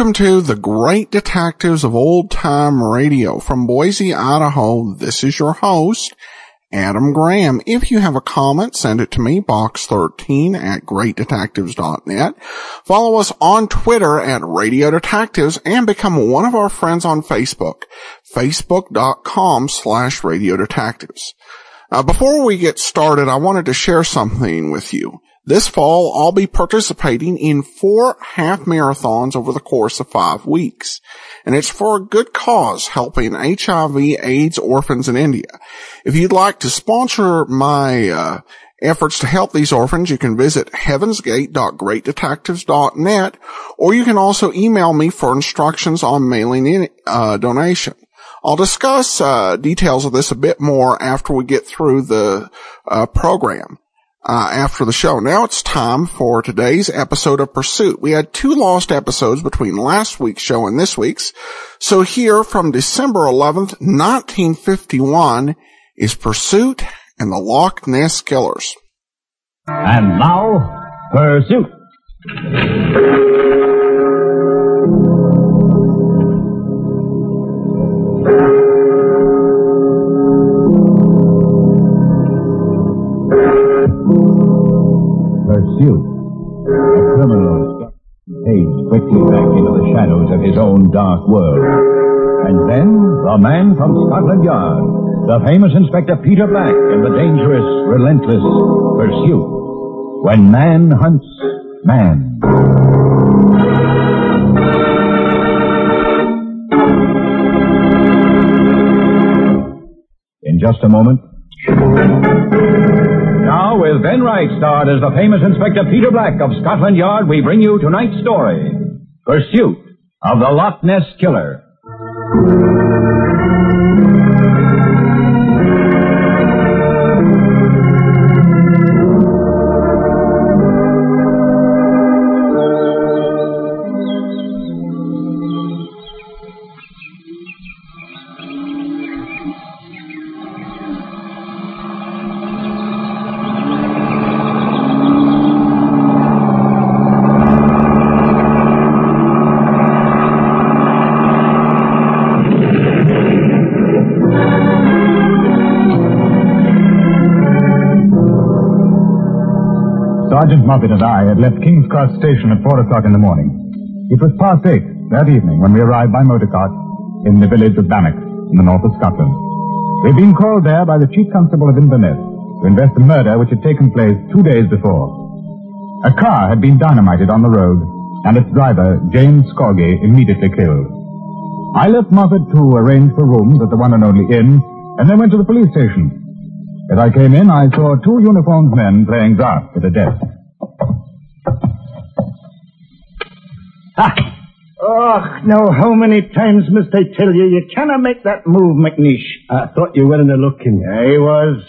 Welcome to the Great Detectives of Old Time Radio from Boise, Idaho. This is your host, Adam Graham. If you have a comment, send it to me, box13 at greatdetectives.net. Follow us on Twitter at Radio Detectives and become one of our friends on Facebook, facebook.com slash Radio Detectives. Uh, before we get started, I wanted to share something with you. This fall, I'll be participating in four half marathons over the course of five weeks. And it's for a good cause, helping HIV AIDS orphans in India. If you'd like to sponsor my, uh, efforts to help these orphans, you can visit heavensgate.greatdetectives.net, or you can also email me for instructions on mailing in uh, donation. I'll discuss uh, details of this a bit more after we get through the uh, program uh, after the show. Now it's time for today's episode of Pursuit. We had two lost episodes between last week's show and this week's. So here from December 11th, 1951 is Pursuit and the Loch Ness Killers. And now, Pursuit. Fades quickly back into the shadows of his own dark world. And then, the man from Scotland Yard, the famous Inspector Peter Black in the dangerous, relentless pursuit. When man hunts man. In just a moment. Now, with Ben Wright starred as the famous Inspector Peter Black of Scotland Yard, we bring you tonight's story Pursuit of the Loch Ness Killer. Sergeant Moffat and I had left King's Cross Station at four o'clock in the morning. It was past eight that evening when we arrived by motor cart in the village of Bannock in the north of Scotland. We had been called there by the Chief Constable of Inverness to invest a murder which had taken place two days before. A car had been dynamited on the road, and its driver, James Scorgie, immediately killed. I left Moffat to arrange for rooms at the one and only inn, and then went to the police station. As I came in, I saw two uniformed men playing draughts at a desk. Ah. Oh, now how many times must I tell you you cannot make that move, McNeish? I thought you were in a looking. I was.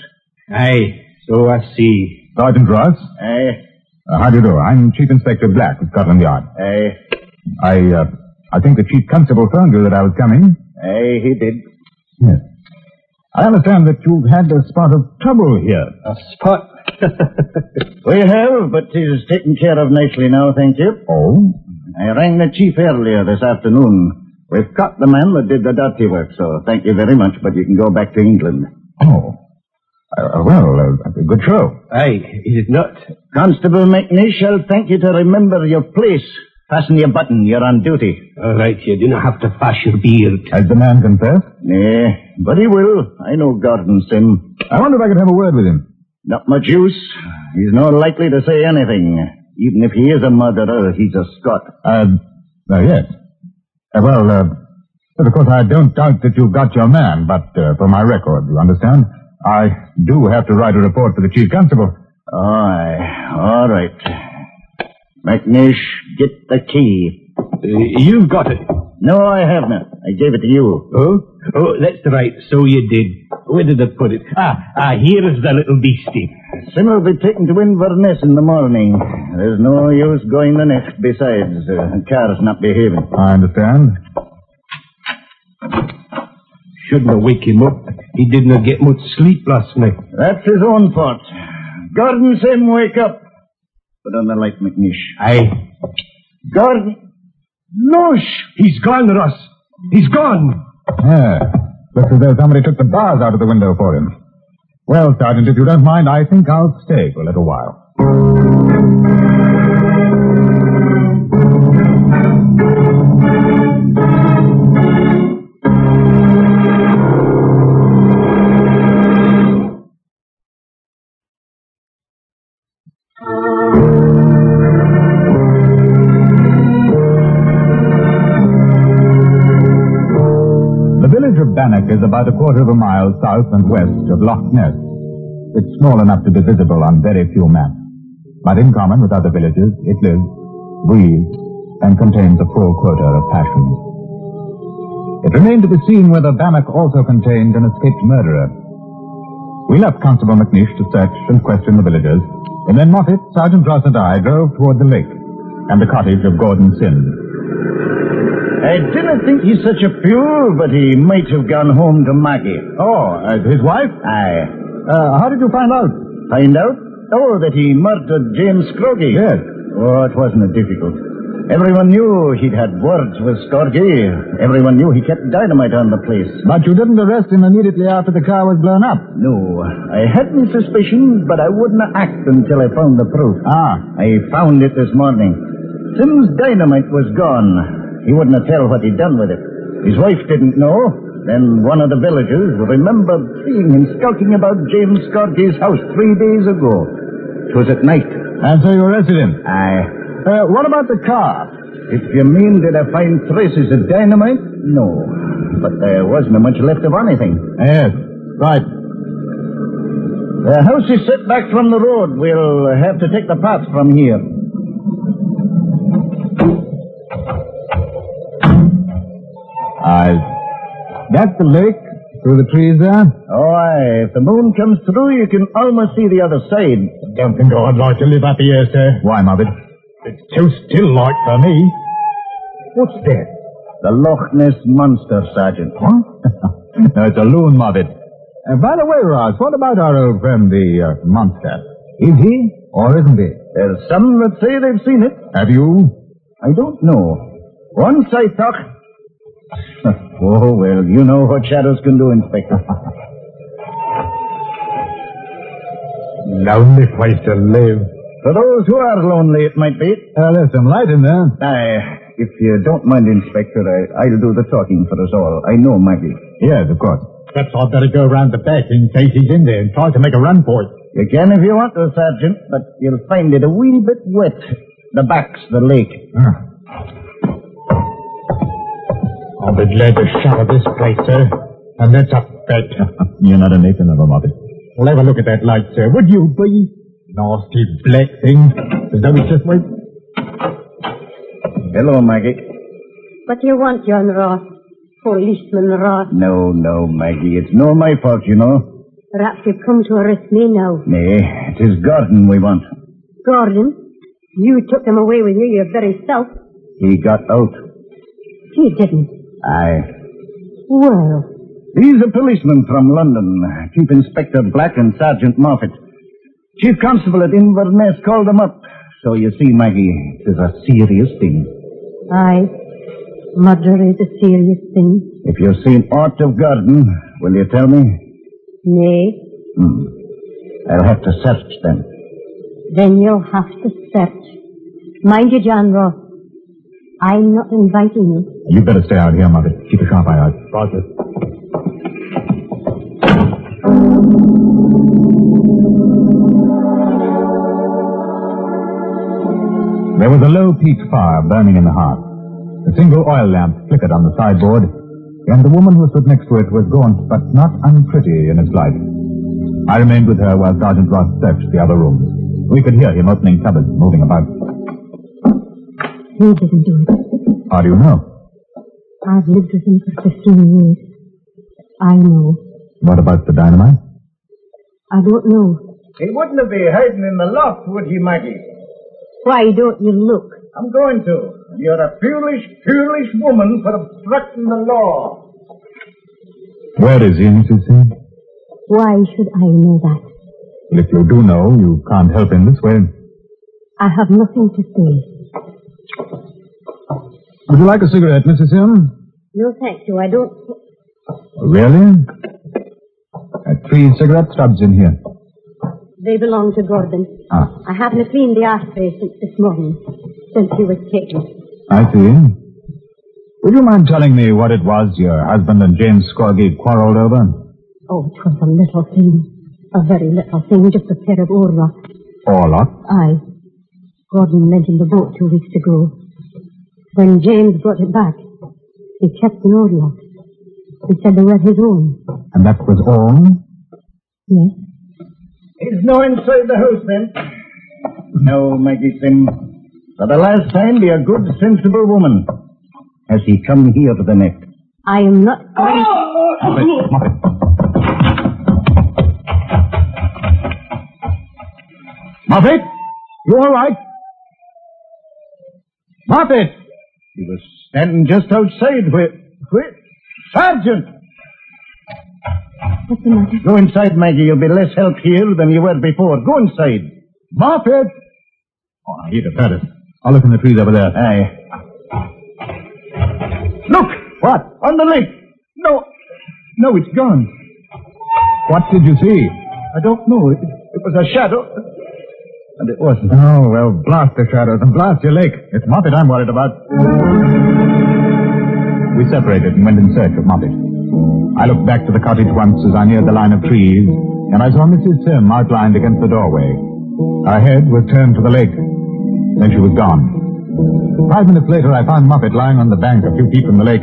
Aye, so I see. Sergeant Ross, Aye. uh, how do you do? I'm Chief Inspector Black of Scotland Yard. Aye. I, uh, I think the Chief Constable phoned you that I was coming. Aye, he did. Yes. I understand that you've had a spot of trouble here. A spot. We have, but he's taken care of nicely now, thank you. Oh? I rang the chief earlier this afternoon. We've caught the man that did the dirty work, so thank you very much, but you can go back to England. Oh. Uh, well, uh, good show. Aye, is it not? Constable McNeish, I'll thank you to remember your place. Fasten your button, you're on duty. All right, you do not have to fash your beard. Has the man confessed? Nay, but he will. I know Gordon Sim. I wonder if I could have a word with him. Not much use. He's not likely to say anything. Even if he is a murderer, he's a Scot. Uh, uh yes. Uh, well, uh, but of course I don't doubt that you've got your man, but uh, for my record, you understand? I do have to write a report to the Chief Constable. Aye, all right. McNeish, get the key. Uh, you've got it. No, I haven't. I gave it to you. Oh? Oh, that's right. So you did. Where did I put it? Ah, ah, here is the little beastie. Sim will be taken to Inverness in the morning. There's no use going the next. Besides, uh, the car's not behaving. I understand. Shouldn't have wake him up. He did not get much sleep last night. That's his own fault. Gordon Sim, wake up. Put on the light, McNeish. Aye. Gordon. Losh! He's gone, Ross. He's gone. Yeah. Looks as though somebody took the bars out of the window for him. Well, Sergeant, if you don't mind, I think I'll stay for a little while. Bannock is about a quarter of a mile south and west of Loch Ness. It's small enough to be visible on very few maps. But in common with other villages, it lives, breathes, and contains a full quota of passions. It remained to be seen whether Bannock also contained an escaped murderer. We left Constable McNish to search and question the villagers, and then Moffat, Sergeant Ross, and I drove toward the lake and the cottage of Gordon Sims. I didn't think he's such a fool, but he might have gone home to Maggie. Oh, uh, his wife? Aye. Uh, how did you find out? Find out? Oh, that he murdered James Scorgie. Yes. Oh, it wasn't difficult. Everyone knew he'd had words with Scorgie. Everyone knew he kept dynamite on the place. But you didn't arrest him immediately after the car was blown up. No, I had my suspicions, but I wouldn't act until I found the proof. Ah. I found it this morning. Sim's dynamite was gone. He wouldn't have tell what he'd done with it. His wife didn't know. Then one of the villagers remembered seeing him skulking about James Scorgie's house three days ago. It was at night. And so you arrested him? Aye. Uh, what about the car? If you mean did I find traces of dynamite? No. But there wasn't much left of anything. Yes. Right. The house is set back from the road. We'll have to take the path from here. I. That's the lake through the trees there? Oh, aye. If the moon comes through, you can almost see the other side. Don't think I'd like to live up here, sir. Why, Moffat? It's too still like for me. What's that? The Loch Ness Monster, Sergeant. Huh? no, it's a loon, Moffat. Uh, by the way, Ross, what about our old friend, the uh, monster? Is he or isn't he? There's some that say they've seen it. Have you? I don't know. Once I thought... oh, well, you know what shadows can do, Inspector. Lonely place to live. For those who are lonely, it might be. Uh, there's some light in there. Aye. If you don't mind, Inspector, I, I'll do the talking for us all. I know Maggie. Yes, of course. Perhaps I'd better go round the back in case he's in there and try to make a run for it. You can if you want to, Sergeant, but you'll find it a wee bit wet. The back's the lake. Ah. I'll be glad to shower this place, sir. And that's a bet. You're not a Nathan of a Moffat. Well, have a look at that light, sir. Would you be? Nasty black thing. As though it's just wait. Hello, Maggie. What do you want, John Ross? Policeman Ross. No, no, Maggie. It's no my fault, you know. Perhaps you've come to arrest me now. Nay, it is Gordon we want. Gordon, you took them away with you your very self. He got out. He didn't. Aye. Well, He's a policeman from London. Chief Inspector Black and Sergeant Moffat. Chief Constable at Inverness called them up. So you see, Maggie, it is a serious thing. aye. Murder is a serious thing. If you've seen aught of Gordon, will you tell me? Nay, Hmm. I'll have to search then. then you'll have to search. Mind you, John Ross. I'm not inviting you. You'd better stay out here, Mother. Keep a sharp eye out. Roger. There was a low peat fire burning in the hearth. A single oil lamp flickered on the sideboard, and the woman who stood next to it was gaunt but not unpretty in its light. I remained with her while Sergeant Ross searched the other rooms. We could hear him opening cupboards, moving about. He didn't do it. How do you know? I've lived with him for 15 years. I know. What about the dynamite? I don't know. He wouldn't be hiding in the loft, would he, Maggie? Why don't you look? I'm going to. You're a foolish, foolish woman for obstructing the law. Where is he, Mrs. Sims? Why should I know that? Well, If you do know, you can't help in this way. I have nothing to say. Would you like a cigarette, Mrs. Sim? No, thank you. I don't. Really? Uh, three cigarette stubs in here. They belong to Gordon. Ah. I haven't cleaned the ashtray since this morning, since he was taken. I see. Would you mind telling me what it was your husband and James Scorgie quarreled over? Oh, it was a little thing. A very little thing, just a pair of oarlocks. Oarlock? Aye. Gordon lent him the boat two weeks ago. When James brought it back, he kept the oarlocks. He said they were his own. And that was all? Yes. He's no inside the house, then. No, Maggie Sim. For the last time, be a good, sensible woman. Has he come here to the neck? I am not going. Moffat, Moffat. Moffat? You all right? Moffat! He was standing just outside where... Where? Sergeant! What's the matter? Go inside, Maggie. You'll be less help here than you were before. Go inside. Moffat! Oh, I hear the parrot. I'll look in the trees over there. Aye. Look! What? On the lake! No. No, it's gone. What did you see? I don't know. It, it was a shadow. And it wasn't. Oh, well, blast the shadows and blast your lake. It's Moffat I'm worried about. We separated and went in search of Moffat. I looked back to the cottage once as I neared the line of trees, and I saw Mrs. Sim outlined against the doorway. Her head was turned to the lake. Then she was gone. Five minutes later, I found Moffat lying on the bank a few feet from the lake.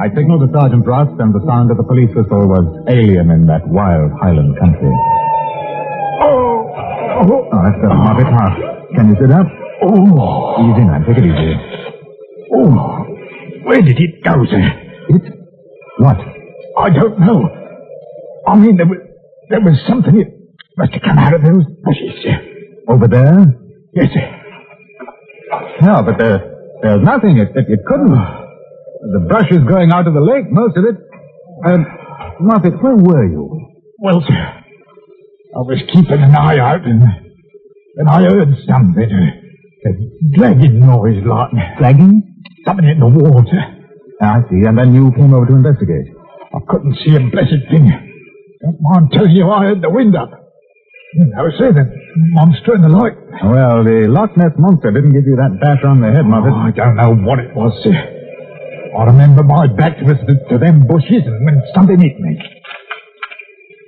I signaled to Sergeant Ross, and the sound of the police whistle was alien in that wild Highland country. Oh! Oh, that's better, Moffat. Now, can you sit up? Oh. Easy, man. Take it easy. Oh, where did it go, sir? It? What? I don't know. I mean, there was, there was something that must have come out of those bushes, sir. Over there? Yes, sir. No, but there, there's nothing. It, it, it couldn't. The brush is going out of the lake, most of it. Uh, Moffat, where were you? Well, sir, I was keeping an eye out, and then I heard something. Uh, a, a dragging noise, like. Dragging? Something in the water. I see. And then you came over to investigate. I couldn't see a blessed thing. Don't mind telling you, I had the wind up. No, sir, the monster in the light. Well, the Loch Ness Monster didn't give you that bash on the head, Mother. Oh, I don't know what it was, sir. I remember my back was to, to them bushes and when something hit me.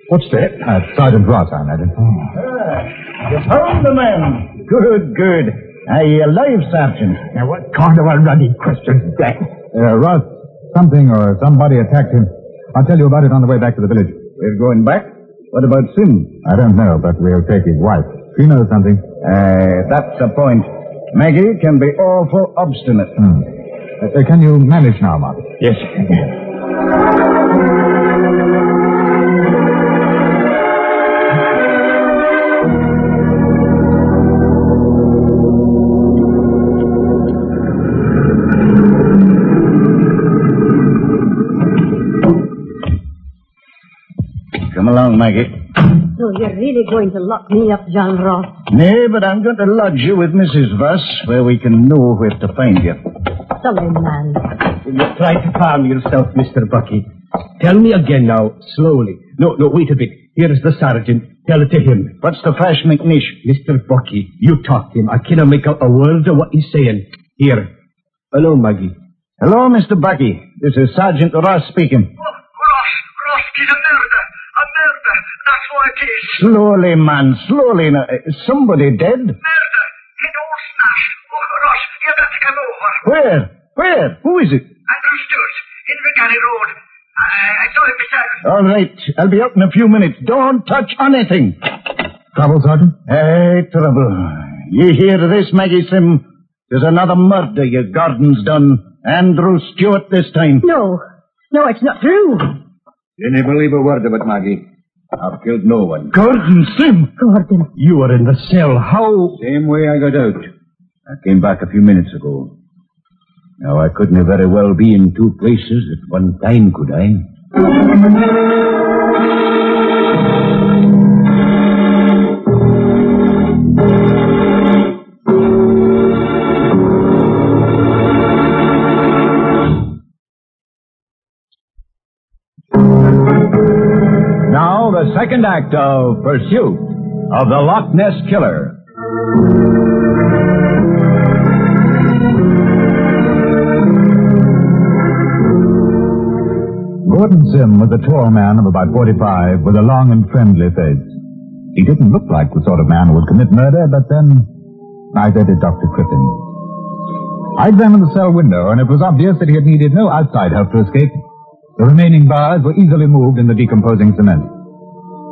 What's that? Uh, Sergeant Ross, I imagine. You found the man. Good, good. Are you alive, Sergeant? Now, what kind of a ruddy question is that? Uh, Ross, something or somebody attacked him. I'll tell you about it on the way back to the village. We're going back. What about Sim? I don't know, but we'll take his wife. She knows something. Uh, that's the point. Maggie can be awful obstinate. Hmm. Uh, can you manage now, Mark? Yes, Come along, Maggie. So you're really going to lock me up, John Ross? Nay, but I'm going to lodge you with Mrs. Voss, where we can know where to find you. Sullen man. Will you try to calm yourself, Mr. Bucky? Tell me again now, slowly. No, no, wait a bit. Here is the sergeant. Tell it to him. What's the fash, McNish? Mr. Bucky, you talk to him. I cannot make out a word of what he's saying. Here. Hello, Maggie. Hello, Mr. Bucky. This is Sergeant Ross speaking. Ross, Ross, it's a murder. A murder. That's what it is. Slowly, man, slowly. Now, somebody dead? Murder. It all smashed. Oh, Ross, you've got to come over. Where? Where? Who is it? Andrew Stewart, in Regani Road. I, I saw him myself. All right, I'll be up in a few minutes. Don't touch anything. Trouble, Sergeant? Hey, trouble. You hear this, Maggie Sim? There's another murder your garden's done. Andrew Stewart this time. No. No, it's not true. Didn't believe a word of it, Maggie. I've killed no one. Gordon Sim! Gordon. You were in the cell. How? Same way I got out. I came back a few minutes ago. Now, I couldn't very well be in two places at one time, could I? Second act of Pursuit of the Loch Ness Killer. Gordon Sim was a tall man of about 45 with a long and friendly face. He didn't look like the sort of man who would commit murder, but then neither did Dr. Crippen. I examined the cell window, and it was obvious that he had needed no outside help to escape. The remaining bars were easily moved in the decomposing cement.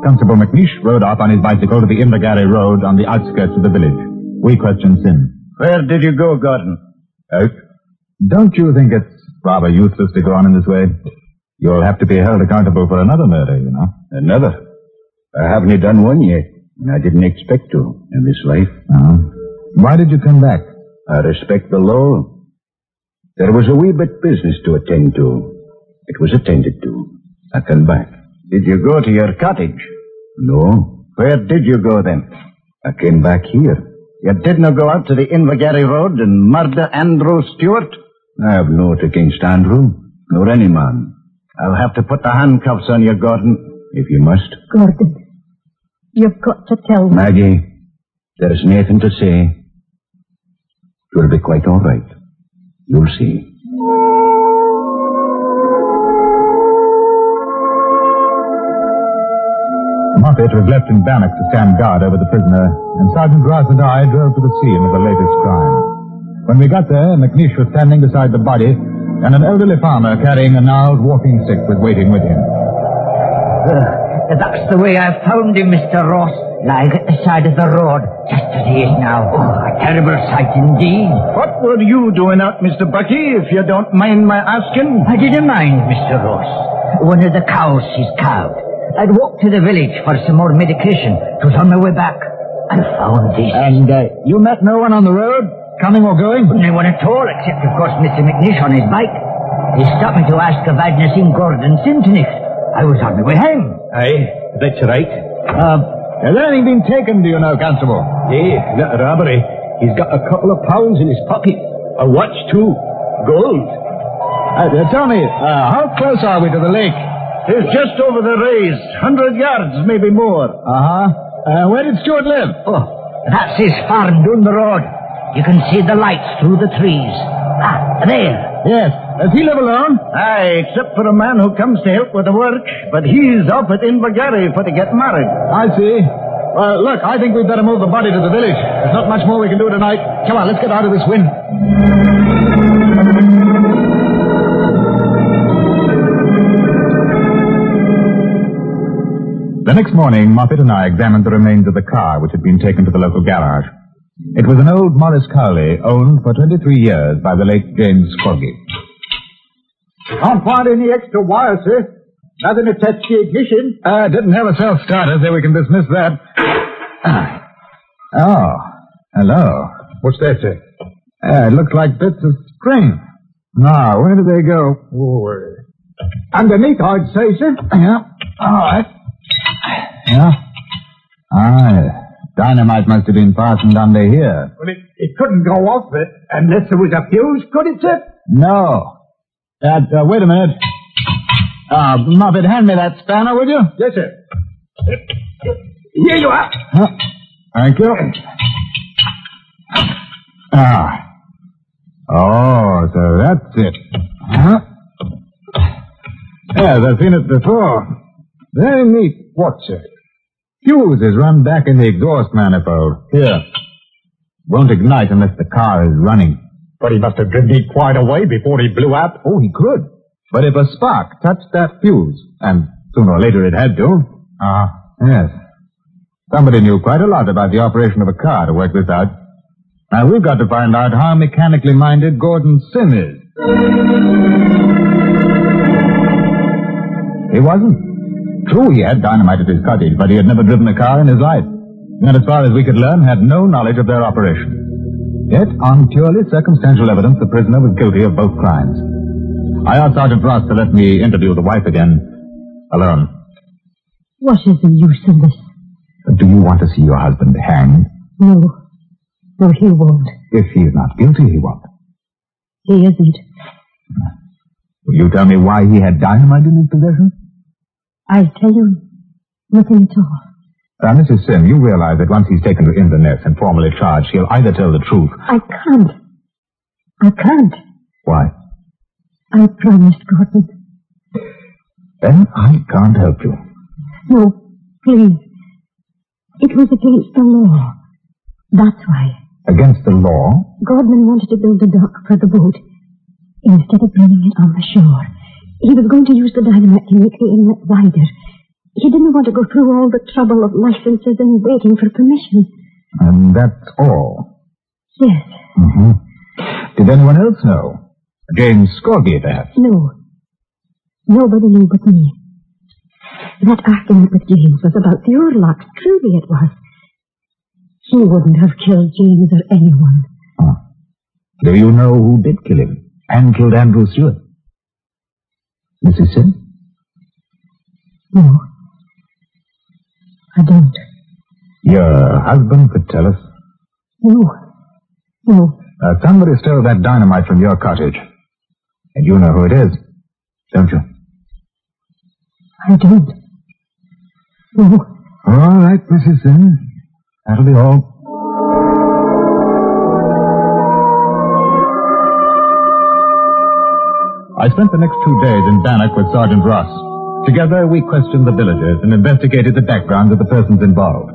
Constable McNeish rode off on his bicycle to the Invergarry Road on the outskirts of the village. We questioned Sim. Where did you go, Gordon? Out. Don't you think it's rather useless to go on in this way? You'll have to be held accountable for another murder, you know. Another? I haven't you done one yet, and I didn't expect to in this life. Oh. Why did you come back? I respect the law. There was a wee bit business to attend to. It was attended to. I come back. Did you go to your cottage? No, Where did you go then? I came back here. You didn't go out to the Invergarry Road and murder Andrew Stewart? I have naught against Andrew, nor any man, I'll have to put the handcuffs on you, Gordon. if you must. Gordon, you've got to tell me. Maggie, there's nothing to say. It'll be quite all right. You'll see. Moffat was left in Bannock to stand guard over the prisoner, and Sergeant Ross and I drove to the scene of the latest crime. When we got there, McNeish was standing beside the body, and an elderly farmer carrying a gnarled walking stick was waiting with him. Uh, that's the way I found him, Mr. Ross, lying at the side of the road, just as he is now. Oh, a terrible sight indeed. What were you doing out, Mr. Bucky, if you don't mind my asking? I didn't mind, Mr. Ross. One of the cows she's calved. I'd walked to the village for some more medication. It was on my way back. I found this. And uh, you met no one on the road, coming or going? No one at all, except, of course, Mr. McNish on his bike. He stopped me to ask if I'd not seen Gordon Simtonick. I was on my way home. Aye, that's right. Uh, has anything been taken, do you know, Constable? Eh, not a robbery. He's got a couple of pounds in his pocket. A watch, too. Gold. Uh, tell me, uh, how close are we to the lake? It's just over the raise. Hundred yards, maybe more. Uh-huh. Uh, where did Stewart live? Oh, that's his farm down the road. You can see the lights through the trees. Ah, there. Yes. Does he live alone? Aye, except for a man who comes to help with the work. But he's off at Invergarry for to get married. I see. Well, look, I think we'd better move the body to the village. There's not much more we can do tonight. Come on, let's get out of this wind. The next morning, Moffat and I examined the remains of the car which had been taken to the local garage. It was an old Morris Cowley, owned for 23 years by the late James Scorgie. Can't find any extra wire, sir. Nothing attached to ignition. Uh, didn't have a self-starter, so we can dismiss that. oh, hello. What's that, sir? Uh, it looks like bits of string. Now, where do they go? Oh, uh, underneath, I'd say, sir. Yeah. All right. Yeah. Ah, dynamite must have been fastened under here. Well, it, it couldn't go off it unless there was a fuse, could it, sir? No. Uh, uh, wait a minute. Uh, Moffat, hand me that spanner, will you? Yes, sir. Here you are. Thank you. Ah. Oh, so that's it. Huh? Yes, I've seen it before. Very neat. What, sir? Fuse is run back in the exhaust manifold. Here. Won't ignite unless the car is running. But he must have driven it quite a way before he blew up. Oh, he could. But if a spark touched that fuse, and sooner or later it had to. Ah. Yes. Somebody knew quite a lot about the operation of a car to work this out. Now we've got to find out how mechanically minded Gordon Sim is. He wasn't. True, he had dynamite at his cottage, but he had never driven a car in his life. And as far as we could learn, had no knowledge of their operation. Yet, on purely circumstantial evidence, the prisoner was guilty of both crimes. I asked Sergeant Ross to let me interview the wife again, alone. What is the use of this? Do you want to see your husband hanged? No. No, he won't. If he is not guilty, he won't. He isn't. Will you tell me why he had dynamite in his possession? I'll tell you Nothing at all. Uh, now, Mrs. Sim, you realize that once he's taken to Inverness and formally charged, he'll either tell the truth. I can't. I can't. Why? I promised, Gordon. Then I can't help you. No, please. It was against the law. That's why. Against the law? Gordon wanted to build a dock for the boat instead of bringing it on the shore. He was going to use the dynamite to make the inlet wider. He didn't want to go through all the trouble of licenses and waiting for permission. And that's all? Yes. Mm-hmm. Did anyone else know? James Scorgie, perhaps? No. Nobody knew but me. That argument with James was about the oarlocks. Truly it was. He wouldn't have killed James or anyone. Oh. Do you know who did kill him? And killed Andrew Stewart? Mrs. Sim? No. I don't. Your husband could tell us. No. No. Uh, somebody stole that dynamite from your cottage. And you know who it is, don't you? I don't. No. All right, Mrs. Sim. That'll be all. I spent the next two days in Bannock with Sergeant Ross. Together, we questioned the villagers and investigated the background of the persons involved.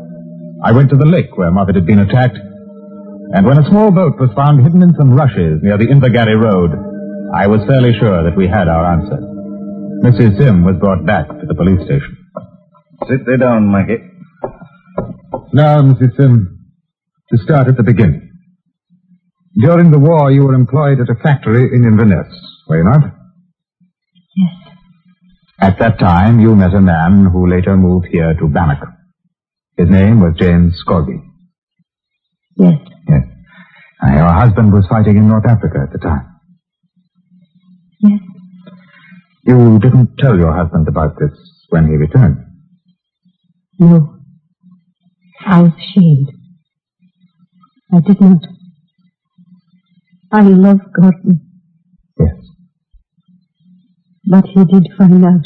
I went to the lake where Moffat had been attacked, and when a small boat was found hidden in some rushes near the Invergarry Road, I was fairly sure that we had our answer. Mrs. Sim was brought back to the police station. Sit there down, Maggie. Now, Mrs. Sim, to start at the beginning. During the war, you were employed at a factory in Inverness, were you not? Yes. At that time, you met a man who later moved here to Bannock. His name was James Scorgie. Yes. Yes. Uh, your husband was fighting in North Africa at the time. Yes. You didn't tell your husband about this when he returned. No. I was ashamed. I did not. I love Gordon. Yes. But he did find out.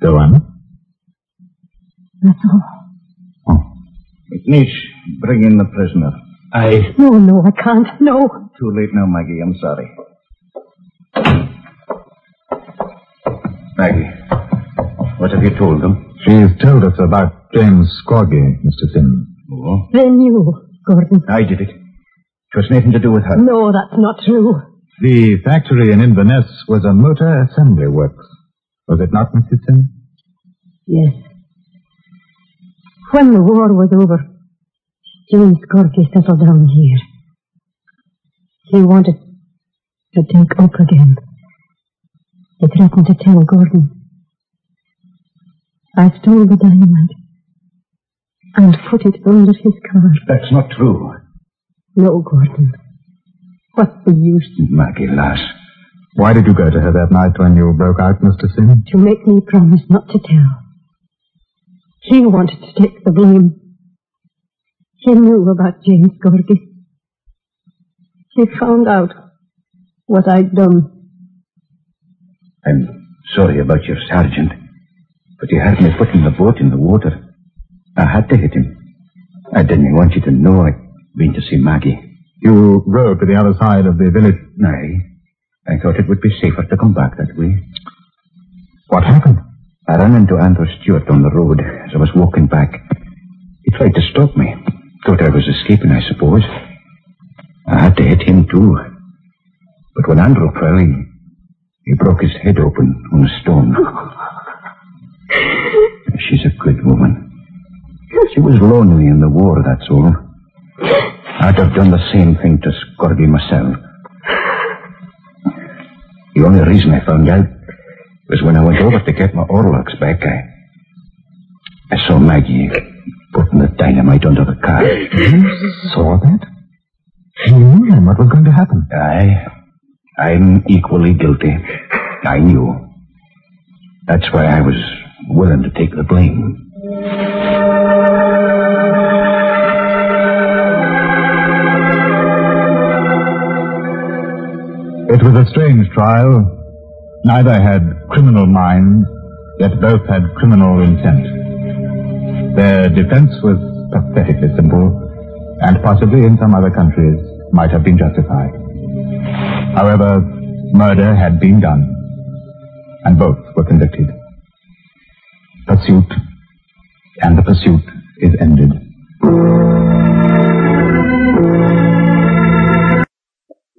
Go on. That's all. Oh. McNeish, bring in the prisoner. I. No, no, I can't. No. Too late now, Maggie. I'm sorry. Maggie, what have you told them? She's told us about James Scorgie, Mr. Sim. Oh, They knew, Gordon. I did it. It was nothing to do with her. No, that's not true. The factory in Inverness was a motor assembly works. Was it not, Mrs. Sim? Yes. When the war was over, James Scorgie settled down here. He wanted to take up again. He threatened to tell Gordon. I stole the dynamite and put it under his car. That's not true. No, Gordon. What's the use? Maggie, lass. Why did you go to her that night when you broke out, Mr. Sim? To make me promise not to tell. He wanted to take the blame. He knew about James Scorgie. He found out what I'd done. I'm sorry about your sergeant, but he had me putting the boat in the water. I had to hit him. I didn't want you to know I'd been to see Maggie. You rode to the other side of the village. Nay. I thought it would be safer to come back that way. What happened? I ran into Andrew Stewart on the road as I was walking back. He tried to stop me. Thought I was escaping, I suppose. I had to hit him too. But when Andrew fell, he, he broke his head open on a stone. She's a good woman. She was lonely in the war, that's all. I'd have done the same thing to Scorgie myself. The only reason I found out was when I went over to get my oarlocks back. I, I saw Maggie putting the dynamite under the car. You saw that? You knew then what was going to happen. Aye. I'm equally guilty. I knew. That's why I was willing to take the blame. It was a strange trial. Neither had criminal minds, yet both had criminal intent. Their defense was pathetically simple, and possibly in some other countries might have been justified. However, murder had been done, and both were convicted. Pursuit, and the pursuit is ended.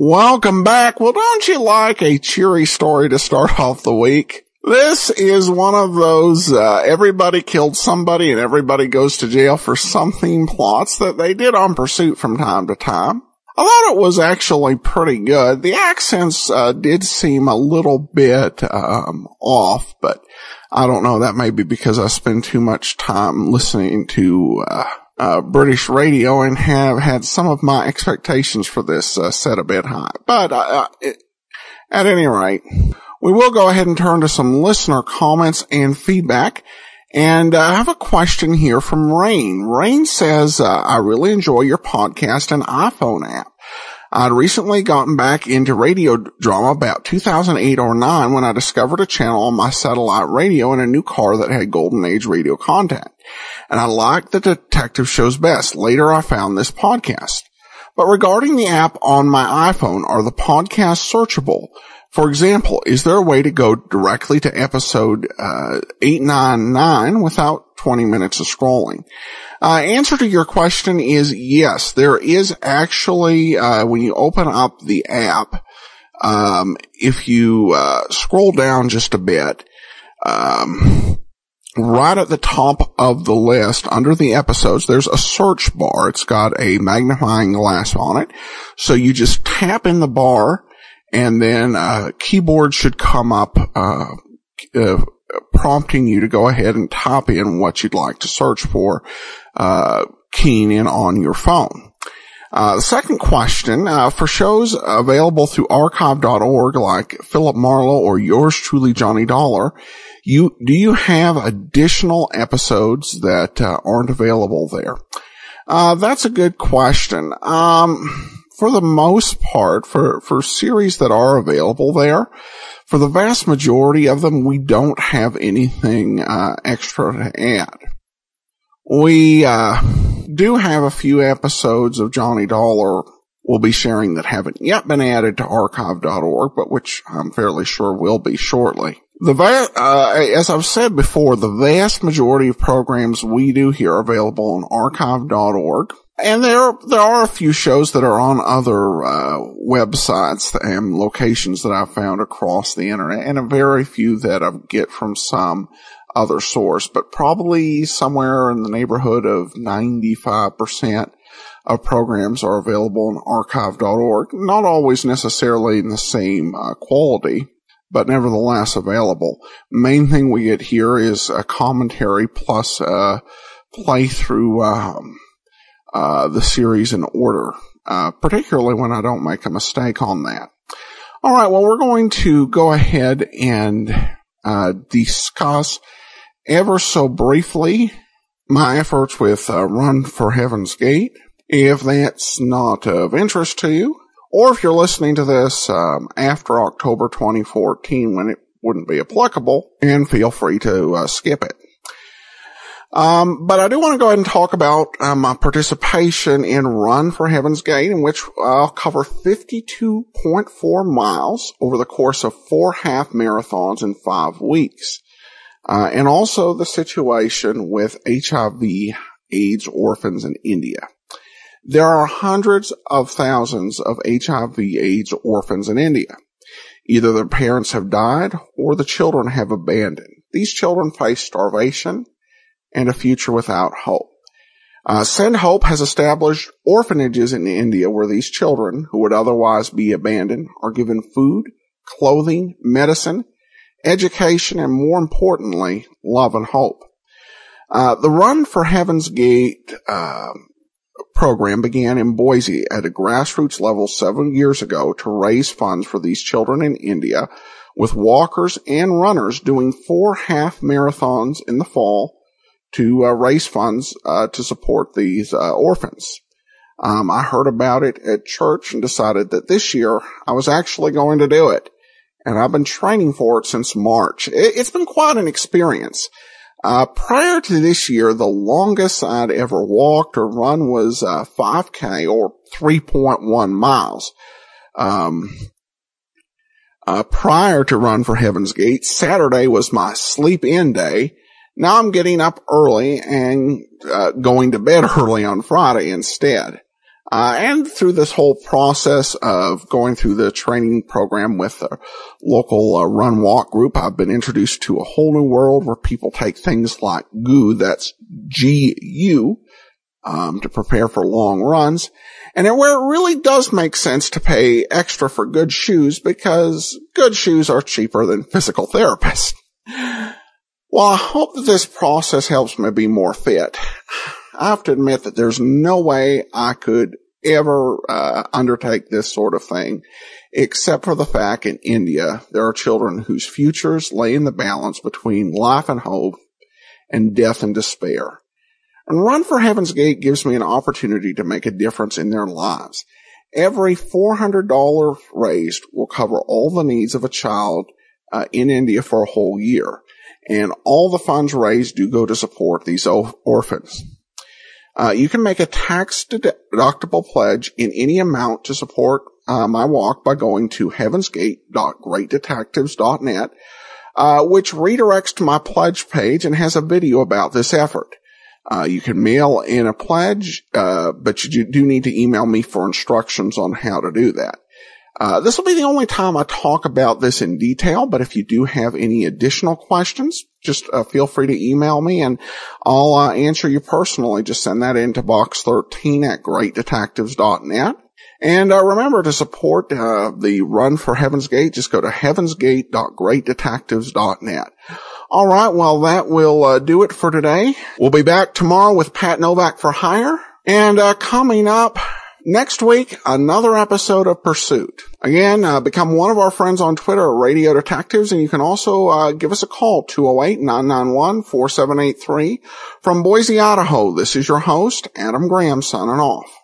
Welcome back. Well, don't you like a cheery story to start off the week? This is one of those, uh, everybody killed somebody and everybody goes to jail for something plots that they did on pursuit from time to time. I thought it was actually pretty good. The accents, uh, did seem a little bit, um, off, but I don't know. That may be because I spend too much time listening to, uh, uh, British radio and have had some of my expectations for this uh, set a bit high. But uh, it, at any rate, we will go ahead and turn to some listener comments and feedback. And uh, I have a question here from Rain. Rain says, uh, I really enjoy your podcast and iPhone app. I'd recently gotten back into radio drama about 2008 or 9 when I discovered a channel on my satellite radio in a new car that had golden age radio content. And I liked the detective shows best. Later I found this podcast. But regarding the app on my iPhone, are the podcasts searchable? For example, is there a way to go directly to episode uh, 899 without 20 minutes of scrolling? Uh, answer to your question is yes. There is actually, uh, when you open up the app, um, if you uh, scroll down just a bit, um, right at the top of the list under the episodes, there's a search bar. It's got a magnifying glass on it. So you just tap in the bar and then a keyboard should come up, uh, uh, prompting you to go ahead and type in what you'd like to search for, uh, keying in on your phone. Uh, the second question, uh, for shows available through archive.org like Philip Marlowe or yours truly Johnny Dollar, you, do you have additional episodes that uh, aren't available there? Uh, that's a good question. Um, for the most part, for, for series that are available there, for the vast majority of them, we don't have anything uh, extra to add. We uh, do have a few episodes of Johnny Dollar we'll be sharing that haven't yet been added to archive.org, but which I'm fairly sure will be shortly. The va- uh, as I've said before, the vast majority of programs we do here are available on archive.org. And there, there are a few shows that are on other, uh, websites and locations that I've found across the internet and a very few that I get from some other source, but probably somewhere in the neighborhood of 95% of programs are available on archive.org. Not always necessarily in the same uh, quality, but nevertheless available. Main thing we get here is a commentary plus a playthrough um, uh, the series in order, uh, particularly when I don't make a mistake on that. All right, well, we're going to go ahead and uh, discuss ever so briefly my efforts with uh, Run for Heaven's Gate. If that's not of interest to you, or if you're listening to this um, after October 2014 when it wouldn't be applicable, and feel free to uh, skip it. Um, but I do want to go ahead and talk about uh, my participation in Run for Heaven's Gate, in which I'll cover 52.4 miles over the course of four half marathons in five weeks. Uh, and also the situation with HIV AIDS orphans in India. There are hundreds of thousands of HIV AIDS orphans in India. Either their parents have died or the children have abandoned. These children face starvation and a future without hope. Uh, Send Hope has established orphanages in India where these children, who would otherwise be abandoned, are given food, clothing, medicine, education, and more importantly, love and hope. Uh, the Run for Heaven's Gate uh, program began in Boise at a grassroots level seven years ago to raise funds for these children in India with walkers and runners doing four half marathons in the fall to uh, raise funds uh, to support these uh, orphans. Um, I heard about it at church and decided that this year I was actually going to do it. And I've been training for it since March. It, has been quite an experience. Uh, prior to this year, the longest I'd ever walked or run was uh, 5K or 3.1 miles. Um, uh, prior to Run for Heaven's Gate, Saturday was my sleep in day. Now I'm getting up early and uh, going to bed early on Friday instead. Uh, and through this whole process of going through the training program with the local uh, run walk group, I've been introduced to a whole new world where people take things like GU, that's G-U, um, to prepare for long runs. And where it really does make sense to pay extra for good shoes because good shoes are cheaper than physical therapists. Well, I hope that this process helps me be more fit. I have to admit that there's no way I could ever uh, undertake this sort of thing, except for the fact in India there are children whose futures lay in the balance between life and hope and death and despair. And Run for Heaven's Gate gives me an opportunity to make a difference in their lives. Every $400 raised will cover all the needs of a child uh, in India for a whole year. And all the funds raised do go to support these orphans. Uh, you can make a tax deductible pledge in any amount to support uh, my walk by going to heavensgate.greatdetectives.net, uh, which redirects to my pledge page and has a video about this effort. Uh, you can mail in a pledge, uh, but you do need to email me for instructions on how to do that. Uh, this will be the only time I talk about this in detail, but if you do have any additional questions, just uh, feel free to email me and I'll uh, answer you personally. Just send that into box 13 at greatdetectives.net. And uh, remember to support uh, the Run for Heaven's Gate. Just go to heavensgate.greatdetectives.net. All right. Well, that will uh, do it for today. We'll be back tomorrow with Pat Novak for Hire. And coming up, Next week, another episode of Pursuit. Again, uh, become one of our friends on Twitter at Radio Detectives, and you can also uh, give us a call, 208-991-4783. From Boise, Idaho, this is your host, Adam Graham, signing off.